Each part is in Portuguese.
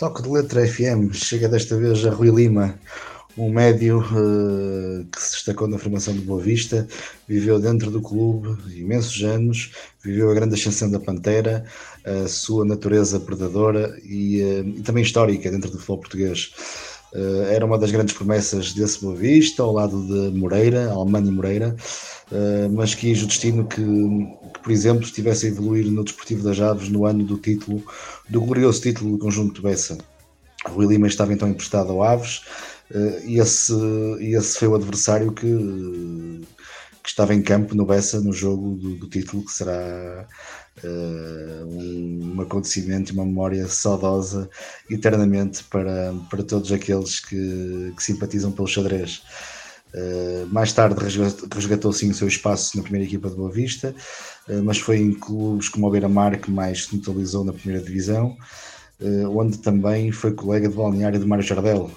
Toque de letra FM, chega desta vez a Rui Lima, um médio uh, que se destacou na formação de Boa Vista, viveu dentro do clube imensos anos, viveu a grande ascensão da Pantera, a sua natureza predadora e, uh, e também histórica dentro do futebol português. Uh, era uma das grandes promessas desse Boa Vista, ao lado de Moreira, Alemanha Moreira, mas quis o destino que, por exemplo, estivesse a evoluir no Desportivo das Aves no ano do título, do glorioso título do conjunto de Bessa. Rui Lima estava então emprestado ao Aves uh, e, esse, esse foi o adversário que, que estava em campo no Bessa no jogo do, do título, que será uh, um, um, acontecimento e uma memória saudosa eternamente para, para todos aqueles que, que simpatizam pelo xadrez. Uh, mais tarde resgatou sim o seu espaço na primeira equipa de Boa Vista, uh, mas foi em clubes como o Beira-Mar que mais se notabilizou na primeira divisão, uh, onde também foi colega de balneário de Mário Jardel.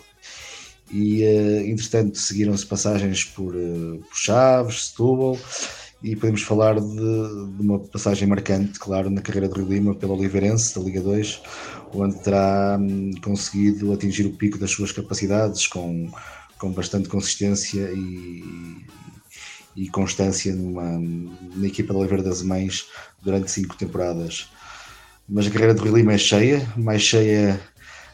E, entretanto, seguiram-se passagens por, por Chaves, Setúbal, e podemos falar de, de, uma passagem marcante, claro, na carreira de Rio Lima pelo Oliveirense, da Liga 2, onde terá hum, conseguido atingir o pico das suas capacidades com com bastante consistência e, e constância numa, na equipa da Oliveira das Mães durante cinco temporadas. Mas a carreira de Rui Lima é cheia, mais cheia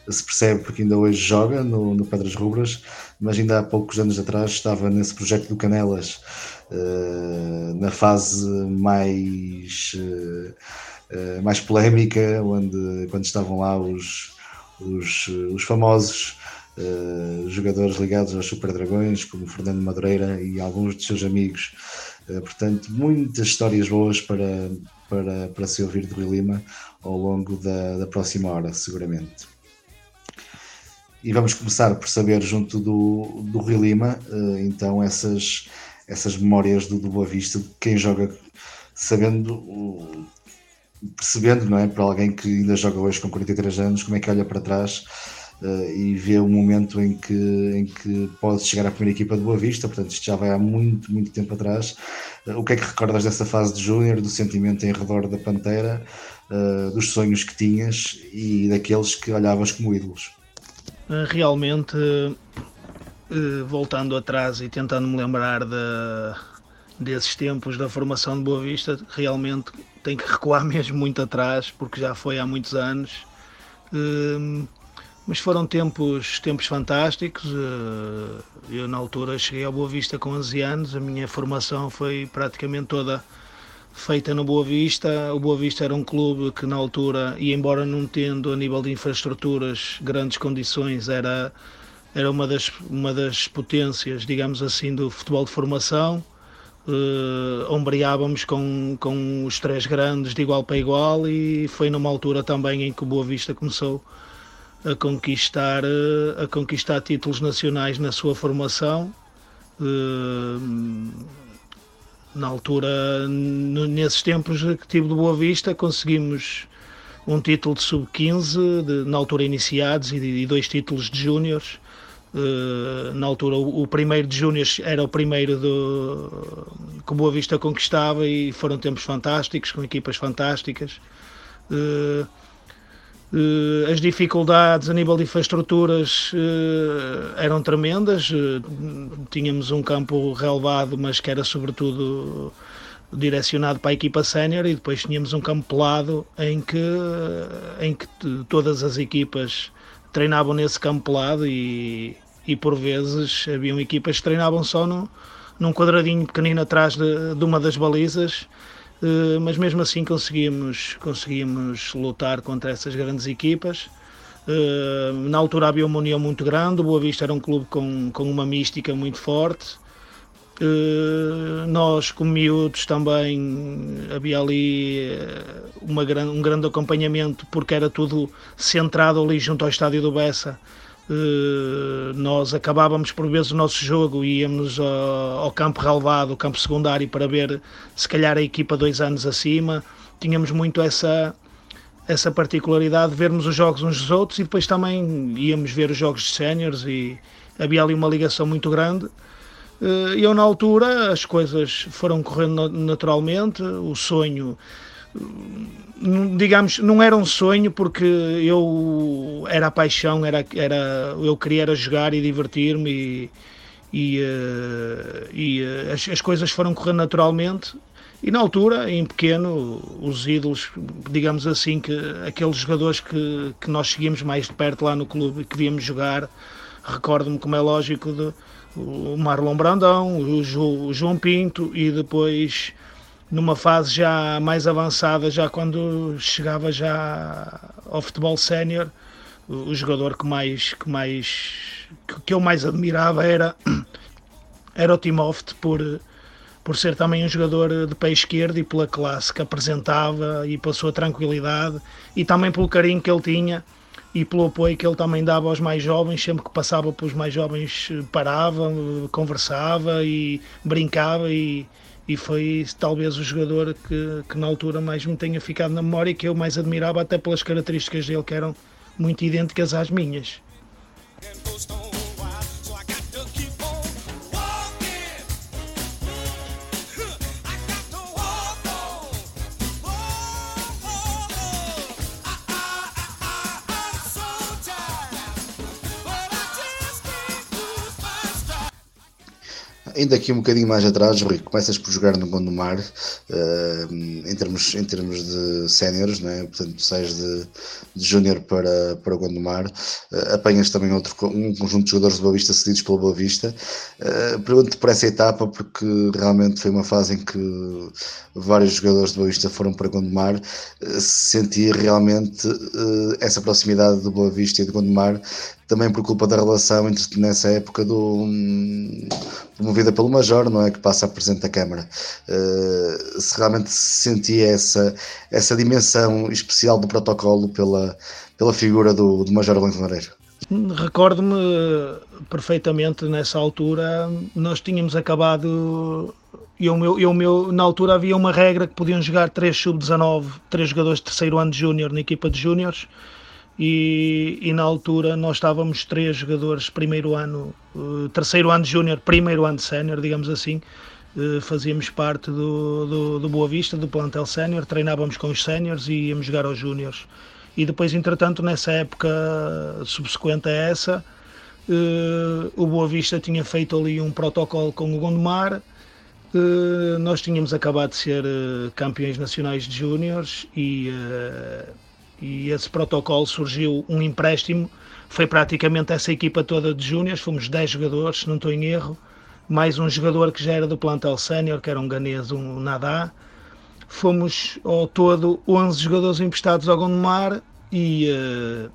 se percebe porque ainda hoje joga no, no Pedras Rubras, mas ainda há poucos anos atrás estava nesse projeto do Canelas, uh, na fase mais, uh, uh, mais polémica, onde quando estavam lá os, os, os famosos uh, jogadores ligados aos Super Dragões, como Fernando Madureira e alguns de seus amigos. Uh, portanto, muitas histórias boas para, para, para se ouvir de Rui Lima ao longo da, da próxima hora, seguramente. E vamos começar por saber, junto do, do Rui Lima, uh, então, essas, essas memórias do, do Boa Vista, de quem joga sabendo percebendo, não é, para alguém que ainda joga hoje com 43 anos, como é que olha para trás uh, e vê o momento em que, em que pode chegar à primeira equipa de Boa Vista, portanto isto já vai há muito, muito tempo atrás. Uh, o que é que recordas dessa fase de Júnior, do sentimento em redor da Pantera, uh, dos sonhos que tinhas e daqueles que olhavas como ídolos? Realmente, voltando atrás e tentando me lembrar de, desses tempos da formação de Boa Vista, realmente tenho que recuar mesmo muito atrás, porque já foi há muitos anos mas foram tempos, tempos fantásticos. Eh, eu, na altura, cheguei ao Boa Vista com 11 anos, a minha formação foi praticamente toda feita no Boa Vista. O Boa Vista era um clube que, na altura, e embora não tendo a nível de infraestruturas grandes condições, era, era uma, das, uma das potências, digamos assim, do futebol de formação. Uh, ombreávamos com, com os três grandes de igual para igual e foi numa altura também em que o Boa Vista começou a conquistar, a conquistar títulos nacionais na sua formação. Eh, na altura, nesses tempos que tive de Boa Vista, conseguimos um título de sub-15, na altura iniciados, e, dois títulos de júniores. Uh, na altura, o, primeiro de júniores era o primeiro do, que Boa Vista conquistava e foram tempos fantásticos, com equipas fantásticas. Uh, as dificuldades a nível de infraestruturas uh, eram tremendas. Uh, tínhamos um campo relevado, mas que era sobretudo direcionado para a equipa sénior, e depois tínhamos um campo pelado em que, em que todas as equipas treinavam nesse campo pelado e, e por vezes haviam equipas que treinavam só no, num quadradinho pequenino atrás de, de uma das balizas eh, mas mesmo assim conseguimos, conseguimos lutar contra essas grandes equipas. Eh, na altura havia uma união muito grande, o Boa Vista era um clube com, com uma mística muito forte. Uh, nós, como miúdos, também havia ali uma, um grande acompanhamento, porque era tudo centrado ali junto ao estádio do Bessa. Uh, nós acabávamos por vezes o nosso jogo e íamos ao, ao, campo relevado, ao campo secundário, para ver se calhar a equipa dois anos acima. Tínhamos muito essa, essa particularidade de vermos os jogos uns dos outros e depois também íamos ver os jogos de séniores e havia ali uma ligação muito grande. Uh, eu, na altura, as coisas foram correndo naturalmente, o sonho digamos, não era um sonho porque eu era a paixão, era, era, eu queria era jogar e divertir-me e, e, uh, e uh, as, as, coisas foram correndo naturalmente. E na altura, em pequeno, os ídolos, digamos assim, que aqueles jogadores que, que nós seguíamos mais de perto lá no clube e que víamos jogar, recordo-me como é lógico de, o Marlon Brandão, o, jo, o João Pinto e depois numa fase já mais avançada, já quando chegava já ao futebol sénior, o, jogador que mais que mais que, eu mais admirava era era o Timoft por por ser também um jogador de pé esquerdo e pela classe que apresentava e pela sua tranquilidade e também pelo carinho que ele tinha e pelo apoio que ele também dava aos mais jovens, sempre que passava pelos mais jovens parava, conversava e brincava e, e foi talvez o jogador que, que na altura mais me tenha ficado na memória e que eu mais admirava até pelas características dele que eram muito idênticas às minhas. Ainda aqui um bocadinho mais atrás, Rui, começas por jogar no Gondomar, uh, em, termos, em termos de séniores, né? portanto, sais de, de júnior para, para o Gondomar, uh, apanhas também outro, um conjunto de jogadores de Boa Vista cedidos pelo Boa Vista. Uh, Pergunto-te por essa etapa, porque realmente foi uma fase em que vários jogadores de Boa Vista foram para Gondomar, uh, senti realmente essa proximidade do Boa Vista e do Gondomar também por culpa da relação entre nessa época do promovida pelo Major, não é que passa a presidente da Câmara. Uh, se realmente sentia essa essa dimensão especial do protocolo pela pela figura do, do Major Valente Loureiro. Recordo-me perfeitamente nessa altura, nós tínhamos acabado eu, meu, eu, meu, na altura havia uma regra que podiam jogar três sub-19, três jogadores de terceiro ano de júnior na equipa de júniores e, e, na altura nós estávamos três jogadores primeiro ano, uh, terceiro ano de júnior, primeiro ano de sénior, digamos assim, uh, fazíamos parte do, do, do, Boa Vista, do plantel sénior, treinávamos com os séniores e íamos jogar aos júniores. E depois, entretanto, nessa época subsequente a essa, uh, o Boa Vista tinha feito ali um protocolo com o Gondomar, nós tínhamos acabado de ser campeões nacionais de júniores e e esse protocolo surgiu um empréstimo, foi praticamente essa equipa toda de júniores, fomos 10 jogadores, se não estou em erro, mais um jogador que já era do plantel sénior, que era um ganês, um Nadá. Fomos ao todo 11 jogadores emprestados ao Gondomar e, uh,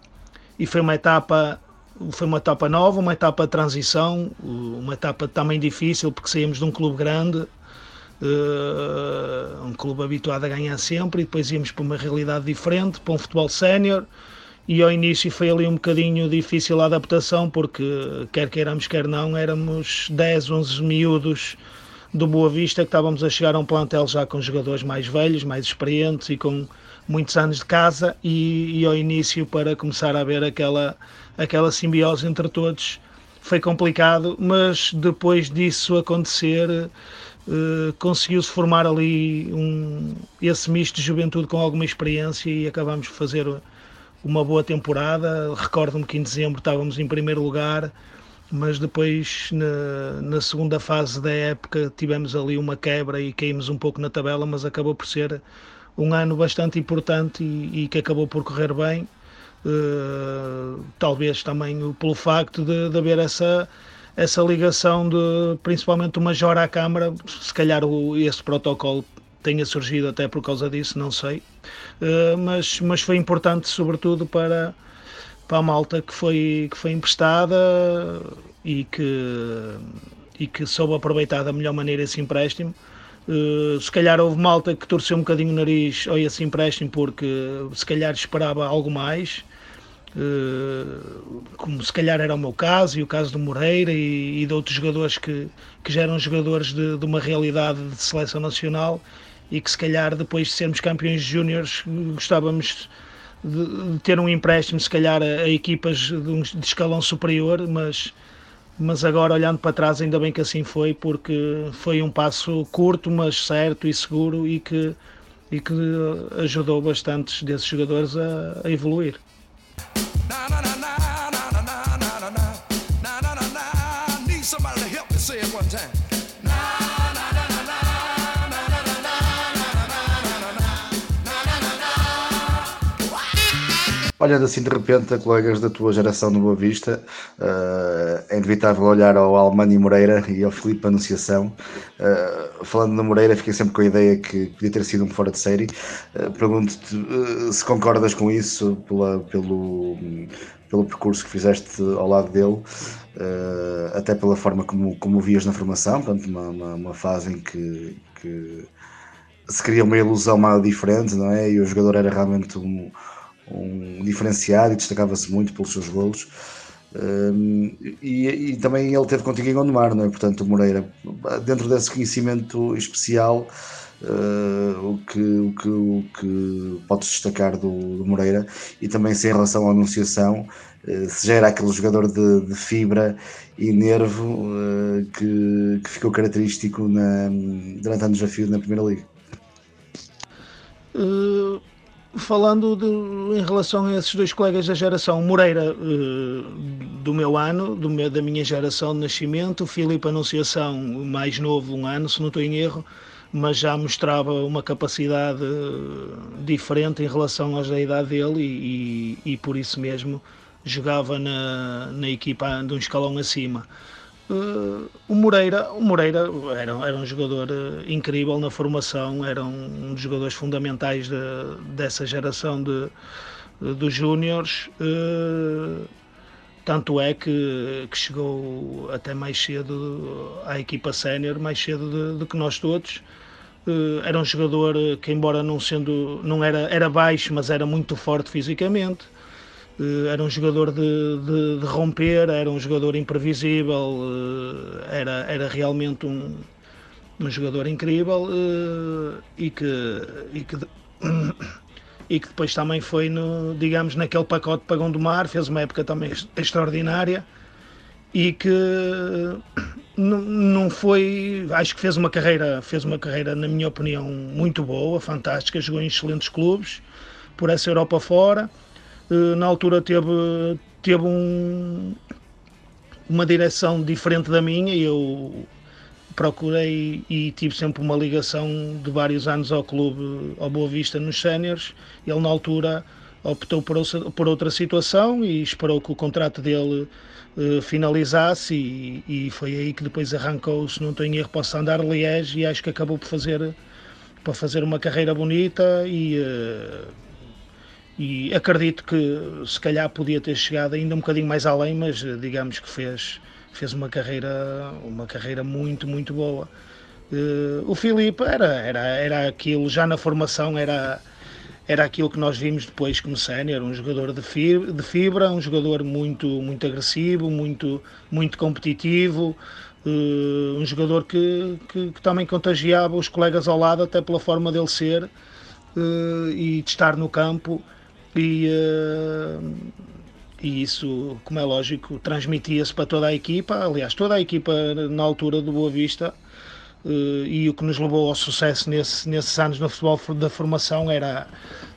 e foi uma etapa foi uma etapa nova, uma etapa de transição, uma etapa também difícil porque saímos de um clube grande, uh, um clube habituado a ganhar sempre, e depois íamos para uma realidade diferente, para um futebol sénior. E ao início foi ali um bocadinho difícil a adaptação, porque quer queiramos, quer não, éramos 10, 11 miúdos do Boa Vista que estávamos a chegar a um plantel já com jogadores mais velhos, mais experientes e com muitos anos de casa. E, e ao início, para começar a ver aquela, aquela simbiose entre todos, foi complicado, mas depois disso acontecer Uh, conseguiu-se formar ali um, esse misto de juventude com alguma experiência e acabamos de fazer uma boa temporada. Recordo-me que em dezembro estávamos em primeiro lugar, mas depois na, na, segunda fase da época tivemos ali uma quebra e caímos um pouco na tabela, mas acabou por ser um ano bastante importante e, e que acabou por correr bem. Uh, talvez também pelo facto de, de haver essa essa ligação de principalmente do Major à Câmara, se calhar o, esse protocolo tenha surgido até por causa disso, não sei, uh, mas, mas foi importante sobretudo para, para a malta que foi, que foi emprestada e que, e que soube aproveitar da melhor maneira esse empréstimo. Uh, se calhar houve malta que torceu um bocadinho o nariz a esse empréstimo porque se calhar esperava algo mais como se calhar era o meu caso e o caso do Moreira e, e de outros jogadores que, que já eram jogadores de, de, uma realidade de seleção nacional e que se calhar depois de sermos campeões júniores gostávamos de, de, ter um empréstimo se calhar a, a equipas de, um, de escalão superior, mas mas agora olhando para trás ainda bem que assim foi porque foi um passo curto mas certo e seguro e que e que ajudou bastantes desses jogadores a, a evoluir. Need somebody to help me say it one time. Olhando assim de repente a colegas da tua geração no Boa Vista, uh, é inevitável olhar ao Almani Moreira e ao Filipe Anunciação. Uh, falando no Moreira, fiquei sempre com a ideia que podia ter sido um fora de série. Uh, Pergunto-te se concordas com isso pela, pelo, pelo percurso que fizeste ao lado dele, até pela forma como, como o vias na formação, portanto, uma, uma, uma fase em que, que se cria uma ilusão mal diferente, não é? E o jogador era realmente um um diferenciado e destacava-se muito pelos seus golos. Um, e, e, também ele teve contigo em Gondomar, não é? Portanto, o Moreira, dentro desse conhecimento especial, uh, o, que, o, que, o que podes destacar do, do Moreira e também se em relação à anunciação, uh, se já era aquele jogador de, de fibra e nervo uh, que, que ficou característico na, durante anos desafio na Primeira Liga. Uh falando de, em relação a esses dois colegas da geração, Moreira, uh, do meu ano, do meu, da minha geração de nascimento, Filipe Anunciação, mais novo, um ano, se não estou em erro, mas já mostrava uma capacidade diferente em relação às da idade dele e, e, e por isso mesmo jogava na, na equipa de um escalão acima. Uh, o Moreira, o Moreira era, era um jogador uh, incrível na formação, era um, um dos jogadores fundamentais de, dessa geração de, de dos Júniores. Uh, tanto é que, que, chegou até mais cedo à equipa sénior, mais cedo do que nós todos. era um jogador que, embora não sendo, não era, era baixo, mas era muito forte fisicamente era um jogador de, de, de, romper, era um jogador imprevisível, eh, era, era realmente um, um jogador incrível eh, e que, e que, e que depois também foi, no, digamos, naquele pacote de Pagão do Mar, fez uma época também extraordinária e que não, foi, acho que fez uma carreira, fez uma carreira, na minha opinião, muito boa, fantástica, jogou em excelentes clubes, por essa Europa fora eh, na altura teve, teve um, uma direção diferente da minha e eu procurei e tive sempre uma ligação de vários anos ao clube, ao Boa Vista nos séniores. Ele na altura optou por, por, outra situação e esperou que o contrato dele uh, finalizasse e, e, foi aí que depois arrancou, se não tenho erro, para o Sandar Liège e acho que acabou por fazer, para fazer uma carreira bonita e uh, e acredito que se calhar podia ter chegado ainda um bocadinho mais além, mas eh, digamos que fez, fez uma carreira uma carreira muito muito boa. Uh, o Filipe era, era, era aquilo, já na formação era, era aquilo que nós vimos depois como sénior, um jogador de fibra, de fibra, um jogador muito, muito agressivo, muito, muito competitivo, uh, um jogador que, que, que, também contagiava os colegas ao lado até pela forma dele ser uh, e de estar no campo e, uh, e isso, como é lógico, transmitia-se para toda a equipa, aliás, toda a equipa na altura do Boa Vista. Uh, e o que nos levou ao sucesso nesse, nesses anos no futebol da formação era,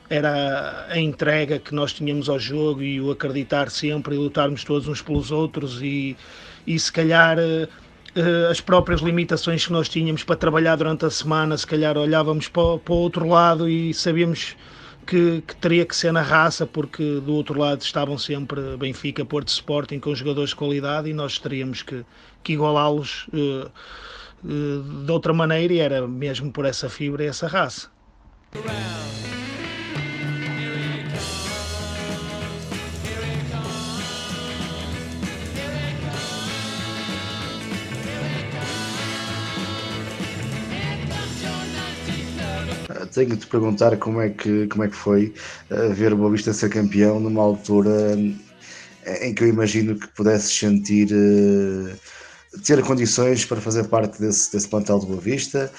era a entrega que nós tínhamos ao jogo e o acreditar sempre e lutarmos todos uns pelos outros e, e se calhar uh, as próprias limitações que nós tínhamos para trabalhar durante a semana, se calhar olhávamos para, para o outro lado e sabíamos que, que, teria que ser na raça, porque do outro lado estavam sempre Benfica, Porto Sporting com jogadores de qualidade e nós teríamos que, que igualá-los uh, uh, de outra maneira e era mesmo por essa fibra e essa raça. Tenho de te perguntar como é que, como é que foi uh, ver o Boa Vista ser campeão numa altura eh, em que eu imagino que pudesses sentir uh, ter condições para fazer parte desse, desse plantel do Boa Vista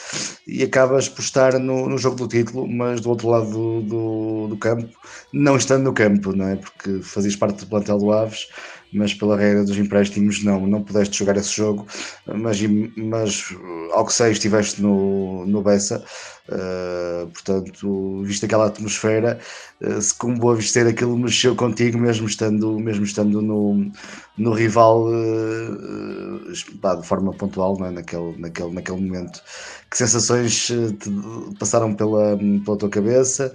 e acabas por estar no, no jogo do título, mas do outro lado do, do, do, campo, não estando no campo, não é? Porque fazias parte do plantel do Aves, mas pela regra dos empréstimos não, não pudeste jogar esse jogo, mas, mas ao que sei estiveste no, no Bessa, uh, portanto, visto aquela atmosfera, uh, se com boa vista aquilo mexeu contigo, mesmo estando, mesmo estando no, no rival uh, de forma pontual, não é? naquele, naquele, naquele momento. Que sensações passaram pela, pela tua cabeça?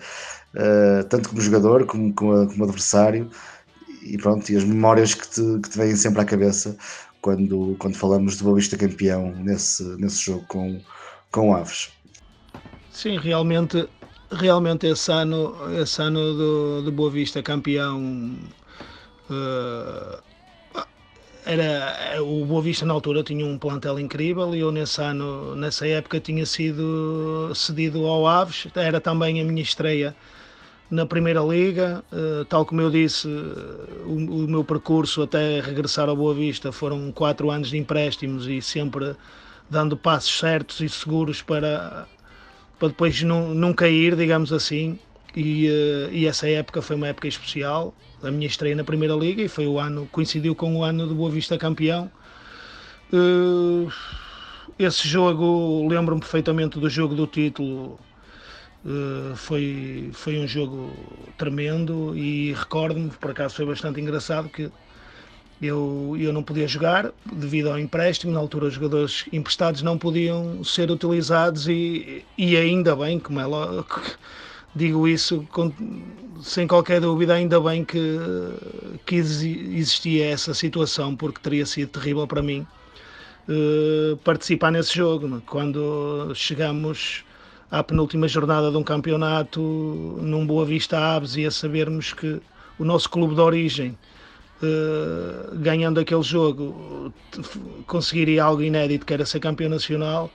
Tanto como jogador como como, como adversário e pronto, e as memórias que te, que te vêm sempre à cabeça quando, quando falamos de Boa Vista campeão nesse, nesse jogo com, com Aves. Sim, realmente, realmente esse ano, esse ano do, do Boa Vista campeão uh, era o Boa Vista na altura tinha um plantel incrível e eu nesse ano, nessa época tinha sido cedido ao Aves, era também a minha estreia na Primeira Liga. Uh, tal como eu disse, uh, o, meu percurso até regressar ao Boa Vista foram quatro anos de empréstimos e sempre dando passos certos e seguros para, para depois não, não cair, digamos assim. E, uh, e, essa época foi uma época especial. A minha estreia na Primeira Liga e foi o ano, coincidiu com o ano do Boa Vista campeão. esse jogo, lembro-me perfeitamente do jogo do título Uh, foi, foi um jogo tremendo e recordo-me, por acaso foi bastante engraçado, que eu, eu não podia jogar devido ao empréstimo, na altura os jogadores emprestados não podiam ser utilizados e, e ainda bem, como é lógico, digo isso com, sem qualquer dúvida, ainda bem que, que existia essa situação, porque teria sido terrível para mim uh, participar nesse jogo. Quando chegamos à penúltima jornada de um campeonato num Boa Vista Aves e a sabermos que o nosso clube de origem, uh, ganhando aquele jogo, conseguiria algo inédito que era ser campeão nacional.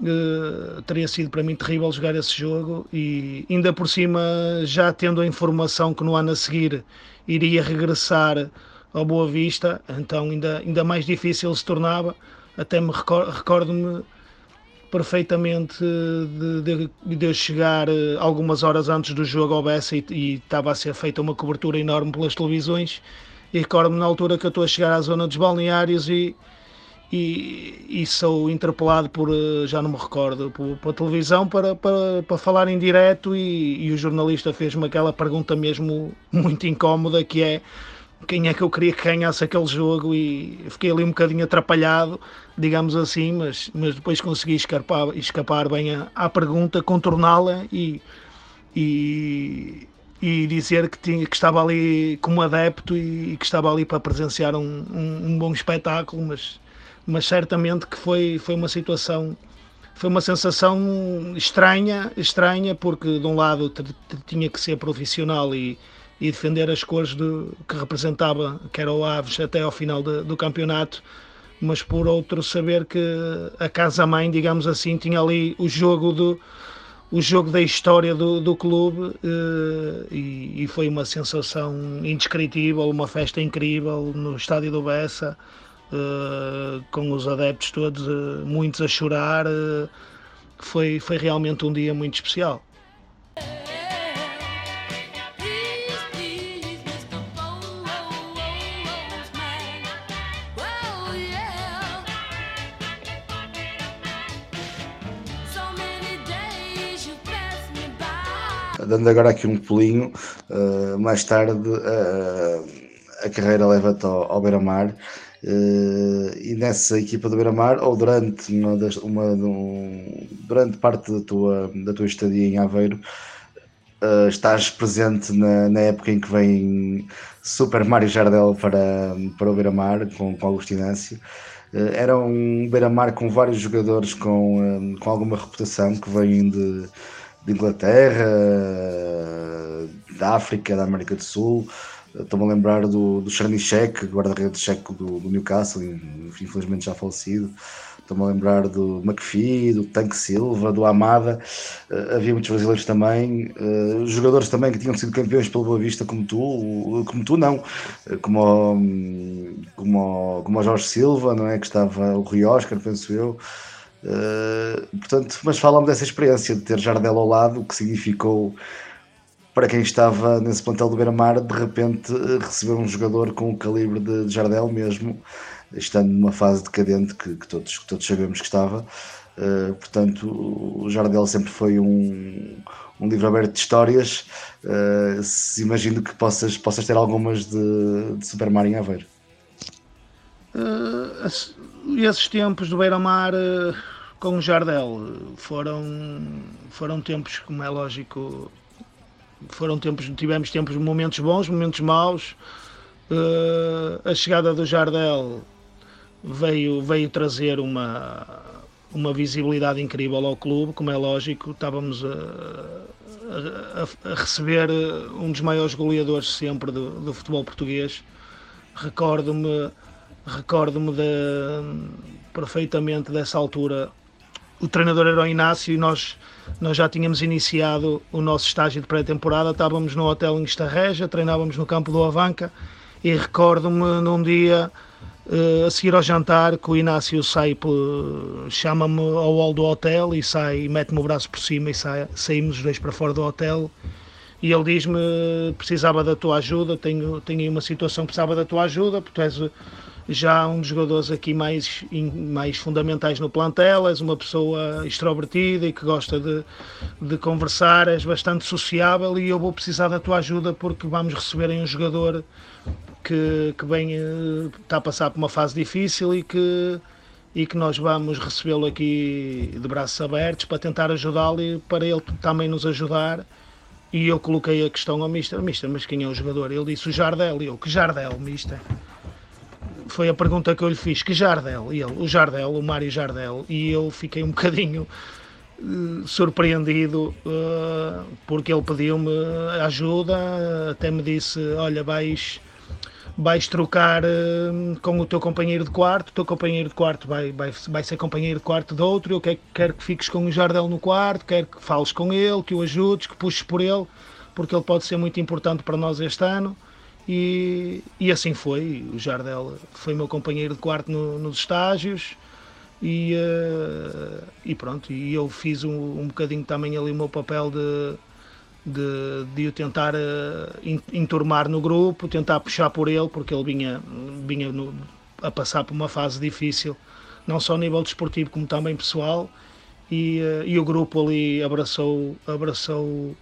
Uh, teria sido para mim terrível jogar esse jogo e ainda por cima já tendo a informação que no ano a seguir iria regressar ao Boa Vista, então ainda, ainda mais difícil se tornava. Até me recordo-me perfeitamente de, de, de, chegar eh, algumas horas antes do jogo ao Bessa e, e estava a ser feita uma cobertura enorme pelas televisões. E recordo-me na altura que eu estou a chegar à zona dos balneários e, e, e sou interpelado por, eh, já não me recordo, pela televisão para, para, para falar em direto e, e o jornalista fez-me aquela pergunta mesmo muito incómoda que é quem é que eu queria que ganhasse aquele jogo e fiquei ali um bocadinho atrapalhado, digamos assim, mas, mas depois consegui escapar, escapar bem à, à pergunta, contorná-la e, e, e, dizer que, tinha, que estava ali como adepto e, e que estava ali para presenciar um, um, um, bom espetáculo, mas, mas certamente que foi, foi uma situação foi uma sensação estranha, estranha porque de um lado tinha que ser profissional e, e defender as cores de, que representava, que era o Aves, até ao final de, do campeonato, mas por outro saber que a casa-mãe, digamos assim, tinha ali o jogo do o jogo da história do, do clube eh, e, e, foi uma sensação indescritível, uma festa incrível no estádio do Bessa, eh, com os adeptos todos, eh, muitos a chorar. foi, foi realmente um dia muito especial. Dando agora aqui um pulinho, uh, mais tarde uh, a carreira leva-te ao, ao Beira-Mar uh, e nessa equipa do Beira-Mar, ou durante, uma, uma um, durante parte da tua, da tua estadia em Aveiro, estás presente na, na, época em que vem Super Mario Jardel para, para o Beira-Mar com, com Augusto Inácio. Era um Beira-Mar com vários jogadores com, com alguma reputação que vêm de, de Inglaterra, da África, da América do Sul. Estou-me a lembrar do, do Chernyshek, guarda-redes checo do, do, Newcastle, infelizmente já falecido. Estou-me a lembrar do McPhee, do Tanque Silva, do Amada. Uh, havia muitos brasileiros também. Uh, jogadores também que tinham sido campeões pelo Boa Vista, como tu. Como tu, não. Uh, como, como, como o Jorge Silva, não é? Que estava o Rui Oscar, penso eu. Uh, portanto, mas fala-me dessa experiência de ter Jardel ao lado, o que significou para quem estava nesse plantel do Beira-Mar, de repente receber um jogador com o calibre de Jardel mesmo, estando numa fase decadente que, que todos, que todos sabemos que estava. Uh, portanto, o Jardel sempre foi um, um livro aberto de histórias. Uh, imagino que possas, possas ter algumas de, de Super Mario em. Uh, esses tempos do Beira-Mar uh, com o Jardel foram, foram tempos, como é lógico, foram tempos, tivemos tempos, momentos bons, momentos maus. Uh, a chegada do Jardel veio, veio trazer uma, uma visibilidade incrível ao clube, como é lógico, estávamos a, a, a receber um dos maiores goleadores sempre do, do futebol português. Recordo-me recordo-me de, perfeitamente dessa altura. O treinador era o Inácio e nós, nós já tínhamos iniciado o nosso estágio de pré-temporada. Estávamos no hotel em Estarreja, treinávamos no campo do Avanca e recordo-me num dia uh, a seguir ao jantar que o Inácio sai, chama-me ao hall do hotel e sai, mete-me o braço por cima e sai, saímos os dois para fora do hotel e ele diz-me precisava da tua ajuda, tenho, tenho uma situação precisava da tua ajuda, porque tu és já um dos jogadores aqui mais, mais fundamentais no plantel, és uma pessoa extrovertida e que gosta de, de conversar, és bastante sociável e eu vou precisar da tua ajuda porque vamos receber um jogador que, que bem eh, está a passar por uma fase difícil e que, e que nós vamos recebê-lo aqui de braços abertos para tentar ajudá-lo e para ele também nos ajudar. E eu coloquei a questão ao Mister, Mister, mas quem é o jogador? Ele disse o Jardel, e eu, que Jardel, Mister? Foi a pergunta que eu lhe fiz, que Jardel? Ele, o Jardel, o Mário Jardel, e eu fiquei um bocadinho uh, surpreendido uh, porque ele pediu-me ajuda, até me disse, olha, vais, vais trocar uh, com o teu companheiro de quarto, o teu companheiro de quarto vai, vai, vai ser companheiro de quarto de outro, eu quero, quero que fiques com o Jardel no quarto, quero que fales com ele, que o ajudes, que puxes por ele, porque ele pode ser muito importante para nós este ano. E, e assim foi. O Jardel foi meu companheiro de quarto no, nos estágios e, uh, e pronto. E eu fiz um, um bocadinho também ali o meu papel de, de, de o tentar uh, enturmar no grupo, tentar puxar por ele, porque ele vinha, vinha no, a passar por uma fase difícil, não só a nível desportivo como também pessoal. E, uh, e o grupo ali abraçou, abraçou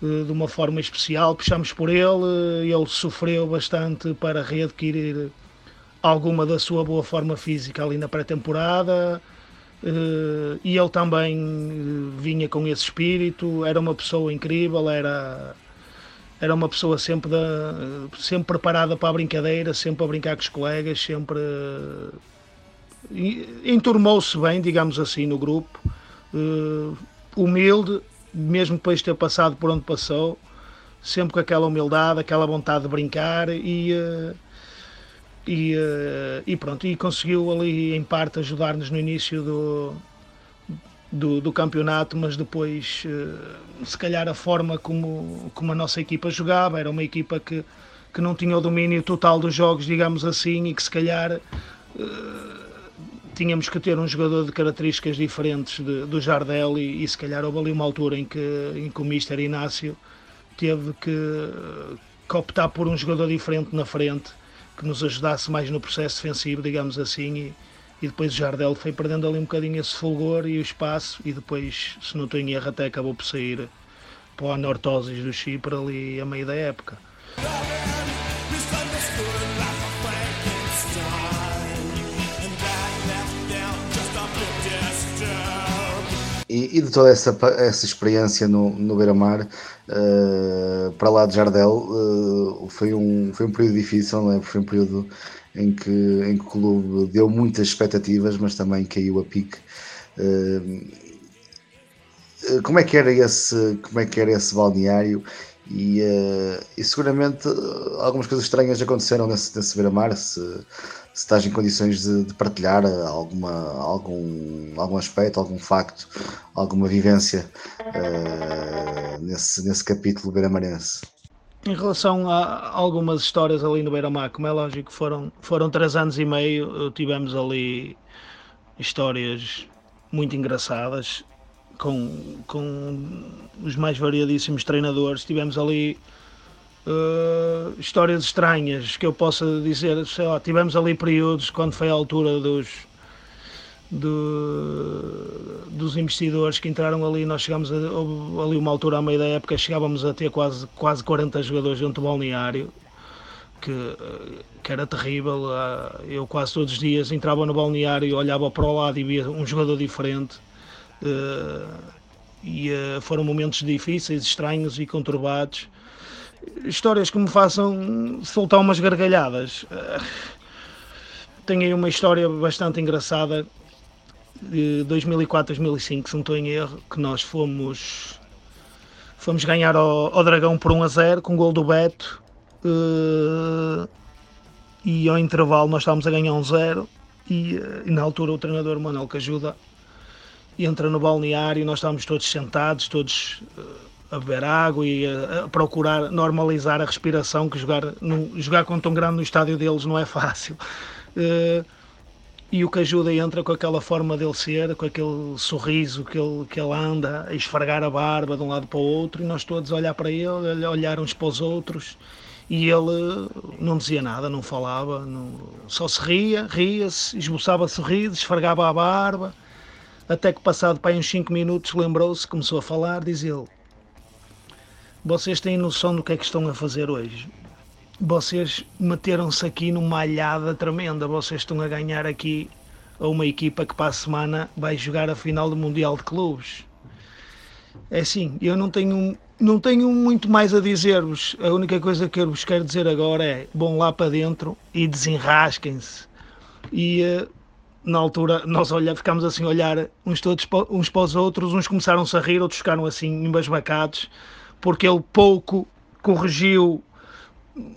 de uma forma especial, puxamos por ele, ele sofreu bastante para readquirir alguma da sua boa forma física ali na pré-temporada eh, e ele também eh, vinha com esse espírito, era uma pessoa incrível, era, era uma pessoa sempre, sempre preparada para a brincadeira, sempre a brincar com os colegas, sempre enturmou-se bem, digamos assim, no grupo, humilde, mesmo depois de ter passado por onde passou, sempre com aquela humildade, aquela vontade de brincar e, eh, e, eh, e pronto, e conseguiu ali em parte ajudar-nos no início do, do, do, campeonato, mas depois eh, se calhar a forma como, como a nossa equipa jogava, era uma equipa que, que não tinha o domínio total dos jogos, digamos assim, e que se calhar tínhamos que ter um jogador de características diferentes de, do Jardel e, e, se calhar houve ali uma altura em que, em que o Mister Inácio teve que, que optar por um jogador diferente na frente que nos ajudasse mais no processo defensivo, digamos assim, e, e depois o Jardel foi perdendo ali um bocadinho esse fulgor e o espaço e depois, se não estou em erro, até acabou por sair para o Anortosis do Chipre ali a meio da época. E, e, de toda essa, essa experiência no, no Beira-Mar, uh, para lá de Jardel, uh, foi, um, foi um período difícil, não é? foi um período em que, em que o clube deu muitas expectativas, mas também caiu a pique. Uh, como é que era esse, como é que era esse balneário? E, e seguramente algumas coisas estranhas aconteceram nesse, nesse Beira-Mar, se, se estás em condições de, de, partilhar alguma, algum, algum aspecto, algum facto, alguma vivência uh, nesse, nesse capítulo beiramarense. Em relação a algumas histórias ali no Beira-Mar, como é lógico, foram, foram três anos e meio, tivemos ali histórias muito engraçadas. com, com os mais variadíssimos treinadores. Tivemos ali uh, histórias estranhas que eu possa dizer, sei lá, tivemos ali períodos quando foi a altura dos do, dos investidores que entraram ali, nós chegámos a, ali uma altura à meia da época, chegávamos a ter quase, quase 40 jogadores dentro do balneário, que, que era terrível. Ah, eu quase todos os dias entrava no balneário, olhava para o lado e via um jogador diferente. Ah, e foram momentos difíceis, estranhos e conturbados. Histórias que me façam soltar umas gargalhadas. Tenho aí uma história bastante engraçada de 2004, 2005, se não estou em erro, que nós fomos fomos ganhar ao, ao Dragão por 1 a 0 com o gol do Beto uh, e ao intervalo nós estávamos a ganhar um 0 e, uh, e, na altura o treinador Manuel Cajuda entra no balneário e nós estávamos todos sentados, todos a beber água e a, a, procurar normalizar a respiração que jogar, no, jogar com tão grande no estádio deles não é fácil. Uh, e o que ajuda entra com aquela forma dele ser, com aquele sorriso que ele, que ele anda a esfregar a barba de um lado para o outro, e nós todos a olhar para ele, a olhar uns para os outros, e ele não dizia nada, não falava, não, só se ria, ria-se, esboçava sorriso, esfregava a barba, até que passado para uns 5 minutos lembrou-se, começou a falar, diz ele, vocês têm noção do que é que estão a fazer hoje? vocês meteram-se aqui numa alhada tremenda. Vocês estão a ganhar aqui a uma equipa que para a semana vai jogar a final do Mundial de Clubes. É assim, eu não tenho, não tenho muito mais a dizer-vos. A única coisa que eu vos quero dizer agora é: bom lá para dentro e desenrasquem-se. E uh, na altura nós olha, ficámos assim a olhar uns, todos, uns para os outros, uns começaram-se a rir, outros ficaram assim embasbacados, porque ele pouco corrigiu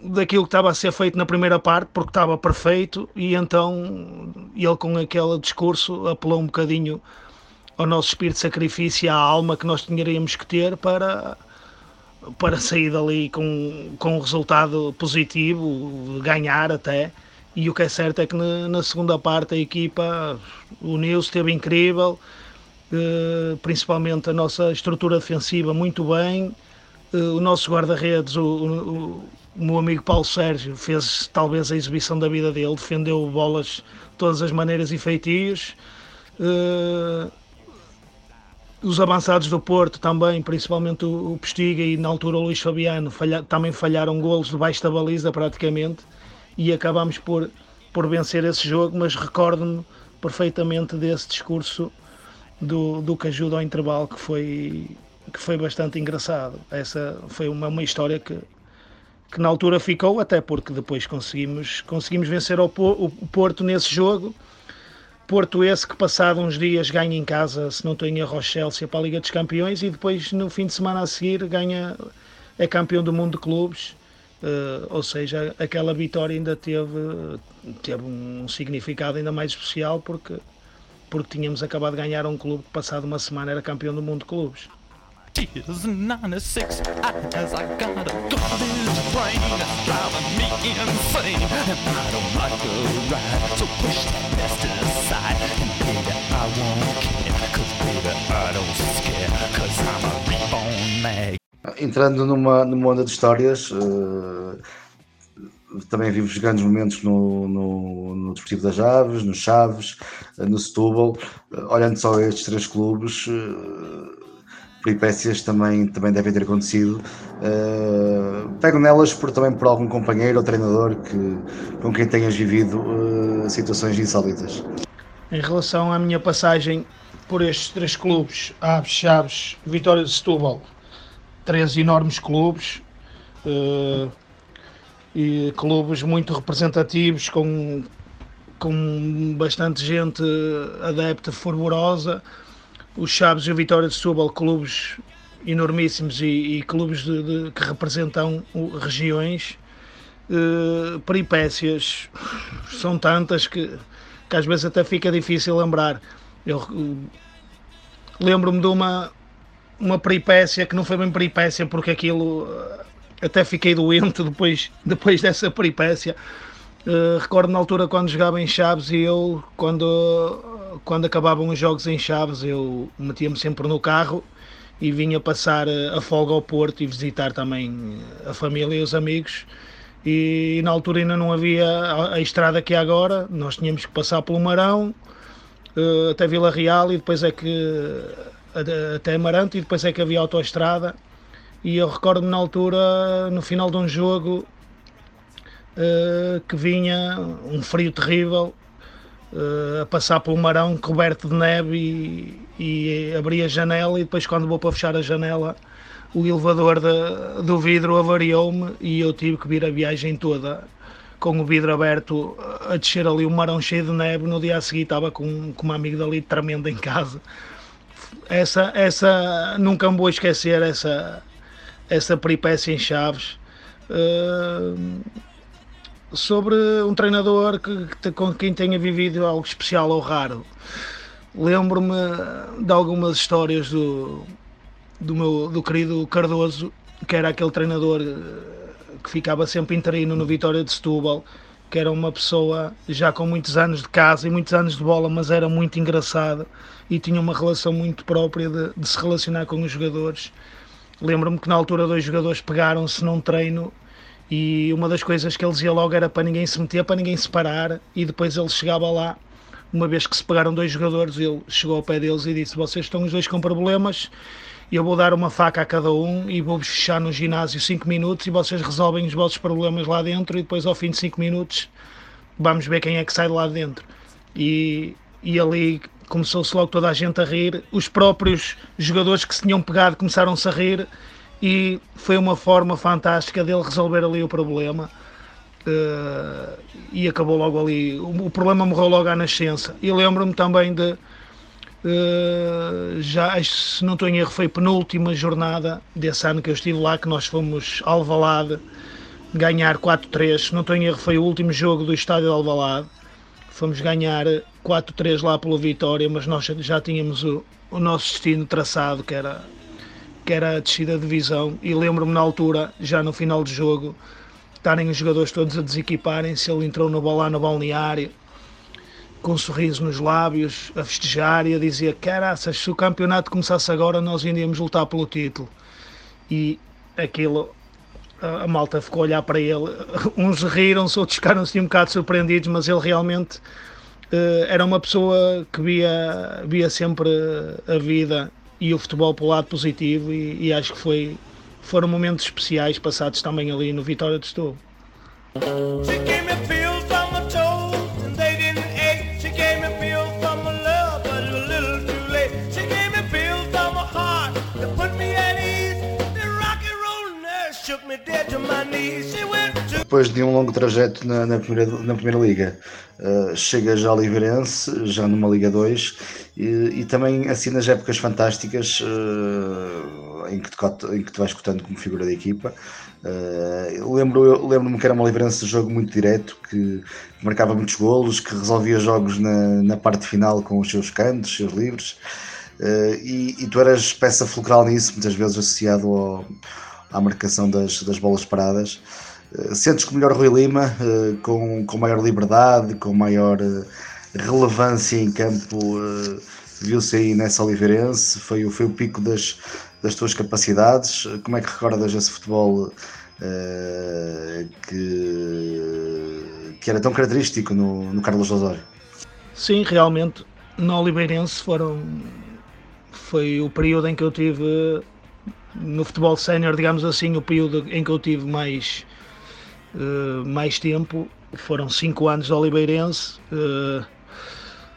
daquilo que estava a ser feito na primeira parte, porque estava perfeito, e então ele com aquele discurso apelou um bocadinho ao nosso espírito de sacrifício, à alma que nós teríamos que ter para, para sair dali com, com um resultado positivo, ganhar até. E o que é certo é que na, na segunda parte a equipa uniu-se, esteve incrível, eh, principalmente a nossa estrutura defensiva muito bem, o nosso guarda-redes, o, o, o meu amigo Paulo Sérgio fez talvez a exibição da vida dele, defendeu bolas de todas as maneiras e feitios. Uh, os avançados do Porto também, principalmente o, o Pestiga e na altura o Luís Fabiano, falha, também falharam golos debaixo da baliza praticamente e acabámos por, por vencer esse jogo, mas recordo-me perfeitamente desse discurso do, do que ajuda ao intervalo que foi, que foi bastante engraçado. Essa foi uma, uma história que, que na altura ficou, até porque depois conseguimos, conseguimos vencer o Porto nesse jogo. Porto esse que passado uns dias ganha em casa, se não estou em erro, Chelsea para a Liga dos Campeões e depois no fim de semana a seguir ganha, é campeão do mundo de clubes. Uh, ou seja, aquela vitória ainda teve, teve um significado ainda mais especial porque, porque tínhamos acabado de ganhar um clube que passado uma semana era campeão do mundo de clubes. Tears 96 as I got a garbage brain driving me insane. And I don't like ride so push that and baby I won't care cause baby I don't scare cause I'm a reborn mag Entrando numa, numa onda de histórias uh, também vimos grandes momentos no, no, no Desportivo das Aves, no Chaves, uh, no Setúbal. Uh, olhando só estes três clubes peripécias também, também devem ter acontecido. Uh, pego nelas por, também por algum companheiro ou treinador que, com quem tenhas vivido uh, situações insólitas. Em relação à minha passagem por estes três clubes, Aves, Chaves, Vitória de Setúbal, três enormes clubes, uh, e clubes muito representativos, com, com bastante gente adepta, fervorosa, os Chaves e o Vitória de Setúbal, clubes enormíssimos e, e clubes de, de, que representam regiões, uh, peripécias são tantas que, que, às vezes até fica difícil lembrar. Eu uh, lembro-me de uma, uma peripécia que não foi bem peripécia porque aquilo uh, até fiquei doente depois, depois dessa peripécia. recordo na altura quando jogava em Chaves e eu, quando quando acabavam os jogos em Chaves, eu metia-me sempre no carro e vinha passar a folga ao Porto e visitar também a família e os amigos. E, e na altura ainda não havia a, a, estrada que é agora, nós tínhamos que passar pelo Marão uh, até Vila Real e depois é que até Amarante e depois é que havia autoestrada. E eu recordo-me na altura, no final de um jogo, uh, que vinha um frio terrível uh, a passar pelo marão coberto de neve e, e abri a janela e depois quando vou para fechar a janela o elevador de, do vidro avariou-me e eu tive que vir a viagem toda com o vidro aberto a descer ali um marão cheio de neve. No dia a seguir estava com, com uma amigdalite ali tremenda em casa. Essa, essa, nunca me vou esquecer essa, essa peripécia em Chaves. Uh, sobre um treinador que, que, com quem tenha vivido algo especial ou raro. Lembro-me de algumas histórias do, do meu do querido Cardoso, que era aquele treinador eh, que ficava sempre interino no Vitória de Setúbal, que era uma pessoa já com muitos anos de casa e muitos anos de bola, mas era muito engraçado e tinha uma relação muito própria de, de se relacionar com os jogadores. Lembro-me que na altura dois jogadores pegaram-se num treino e uma das coisas que ele dizia logo era para ninguém se meter, para ninguém se parar. E depois ele chegava lá, uma vez que se pegaram dois jogadores, ele chegou ao pé deles e disse: Vocês estão os dois com problemas, eu vou dar uma faca a cada um e vou-vos fechar no ginásio 5 minutos e vocês resolvem os vossos problemas lá dentro. E depois, ao fim de 5 minutos, vamos ver quem é que sai de lá dentro. E, e ali começou-se logo toda a gente a rir. Os próprios jogadores que se tinham pegado começaram-se a rir e foi uma forma fantástica dele resolver ali o problema. Uh, e acabou logo ali. O, problema morreu logo à nascença. E lembro-me também de. Uh, já, se não estou em erro, foi a penúltima jornada desse ano que eu estive lá, que nós fomos Alvalade ganhar 4-3. Se não estou em erro, foi o último jogo do estádio de Alvalade. Fomos ganhar 4-3 lá pela vitória, mas nós já tínhamos o, o nosso destino traçado, que era que era a descida de divisão, e lembro-me na altura, já no final do jogo, estarem os jogadores todos a desequiparem-se, ele entrou no, lá no balneário, com um sorriso nos lábios, a festejar e a dizer, caraças, se o campeonato começasse agora nós iríamos lutar pelo título. E aquilo, a, malta ficou a olhar para ele, uns riram-se, outros ficaram-se um bocado surpreendidos, mas ele realmente uh, era uma pessoa que via, via sempre a vida e o futebol pelo lado positivo e, e acho que foi, foram momentos especiais passados também ali no Vitória de Setúbal. Depois de um longo trajeto na, na, primeira, na primeira Liga, uh, chega já ao Livrense, já numa Liga 2, e, e também assim nas épocas fantásticas uh, em, que te, em que te vais cotando como figura da equipa. Uh, lembro, lembro-me que era uma Livrense de jogo muito direto, que marcava muitos golos, que resolvia jogos na, na parte final com os seus cantos, os seus livros. Uh, e, e, tu eras peça fulcral nisso, muitas vezes associado ao, à marcação das, das bolas paradas. Eh, sentes que o melhor Rui Lima, eh, com, com maior liberdade, com maior eh, relevância em campo, viu-se aí nessa Oliveirense? Foi, foi o pico das, das tuas capacidades? Como é que recordas esse futebol que, que era tão característico no, no Carlos Osório? Sim, realmente, no Oliveirense foram foi o período em que eu tive no futebol sénior, digamos assim, o período em que eu tive mais uh, mais tempo, foram cinco anos de Oliveirense. Uh,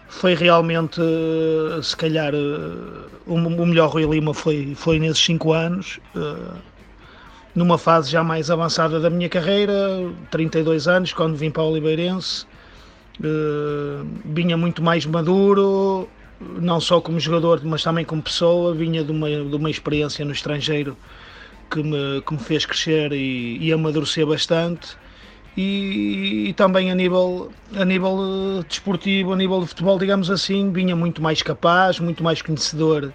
foi realmente, uh, se calhar, o, o, melhor Rui Lima foi, foi nesses cinco anos, numa fase já mais avançada da minha carreira, 32 anos, quando vim para o Oliveirense. vinha muito mais maduro, não só como jogador, mas também como pessoa. Vinha de uma, de uma experiência no estrangeiro que me, que me fez crescer e, e amadurecer bastante. E, e, também a nível, a nível eh, desportivo, a nível de futebol, digamos assim, vinha muito mais capaz, muito mais conhecedor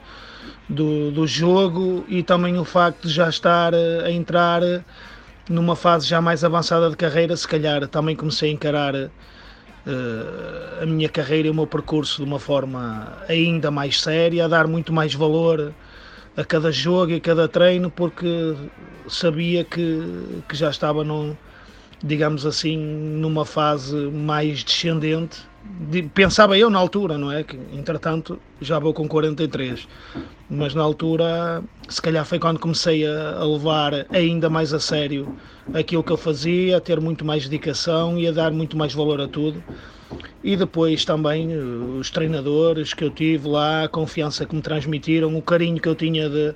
do, do jogo e também o facto de já estar eh, a entrar numa fase já mais avançada de carreira, se calhar também comecei a encarar uh, a minha carreira e o meu percurso de uma forma ainda mais séria, a dar muito mais valor a cada jogo e a cada treino, porque sabia que, que já estava num, digamos assim, numa fase mais descendente. Pensava eu na altura, não é? Que entretanto já vou com 43, mas na altura, se calhar foi quando comecei a, levar ainda mais a sério aquilo que eu fazia, a ter muito mais dedicação e a dar muito mais valor a tudo. E depois também eh, os treinadores que eu tive lá, a confiança que me transmitiram, o carinho que eu tinha de,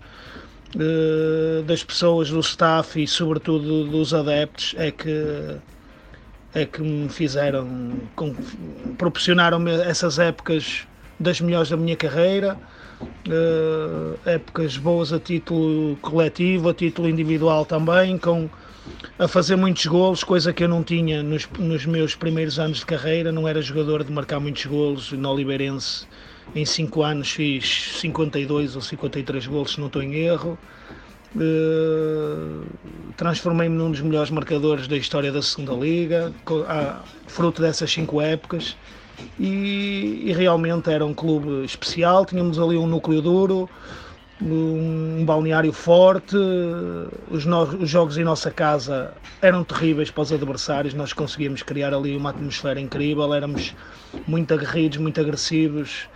das pessoas do staff e sobretudo dos adeptos é que é que me fizeram com, proporcionaram-me essas épocas das melhores da minha carreira uh, épocas boas a título coletivo a título individual também com a fazer muitos golos, coisa que eu não tinha nos, nos meus primeiros anos de carreira, não era jogador de marcar muitos golos no Oliveirense em 5 anos fiz 52 ou 53 gols, se não estou em erro. Uh, Transformei-me num dos melhores marcadores da história da segunda Liga, fruto dessas cinco épocas. E, e, realmente era um clube especial. Tínhamos ali um núcleo duro, um, balneário forte. Os, no, os jogos em nossa casa eram terríveis para os adversários. Nós conseguíamos criar ali uma atmosfera incrível. Éramos muito aguerridos, muito agressivos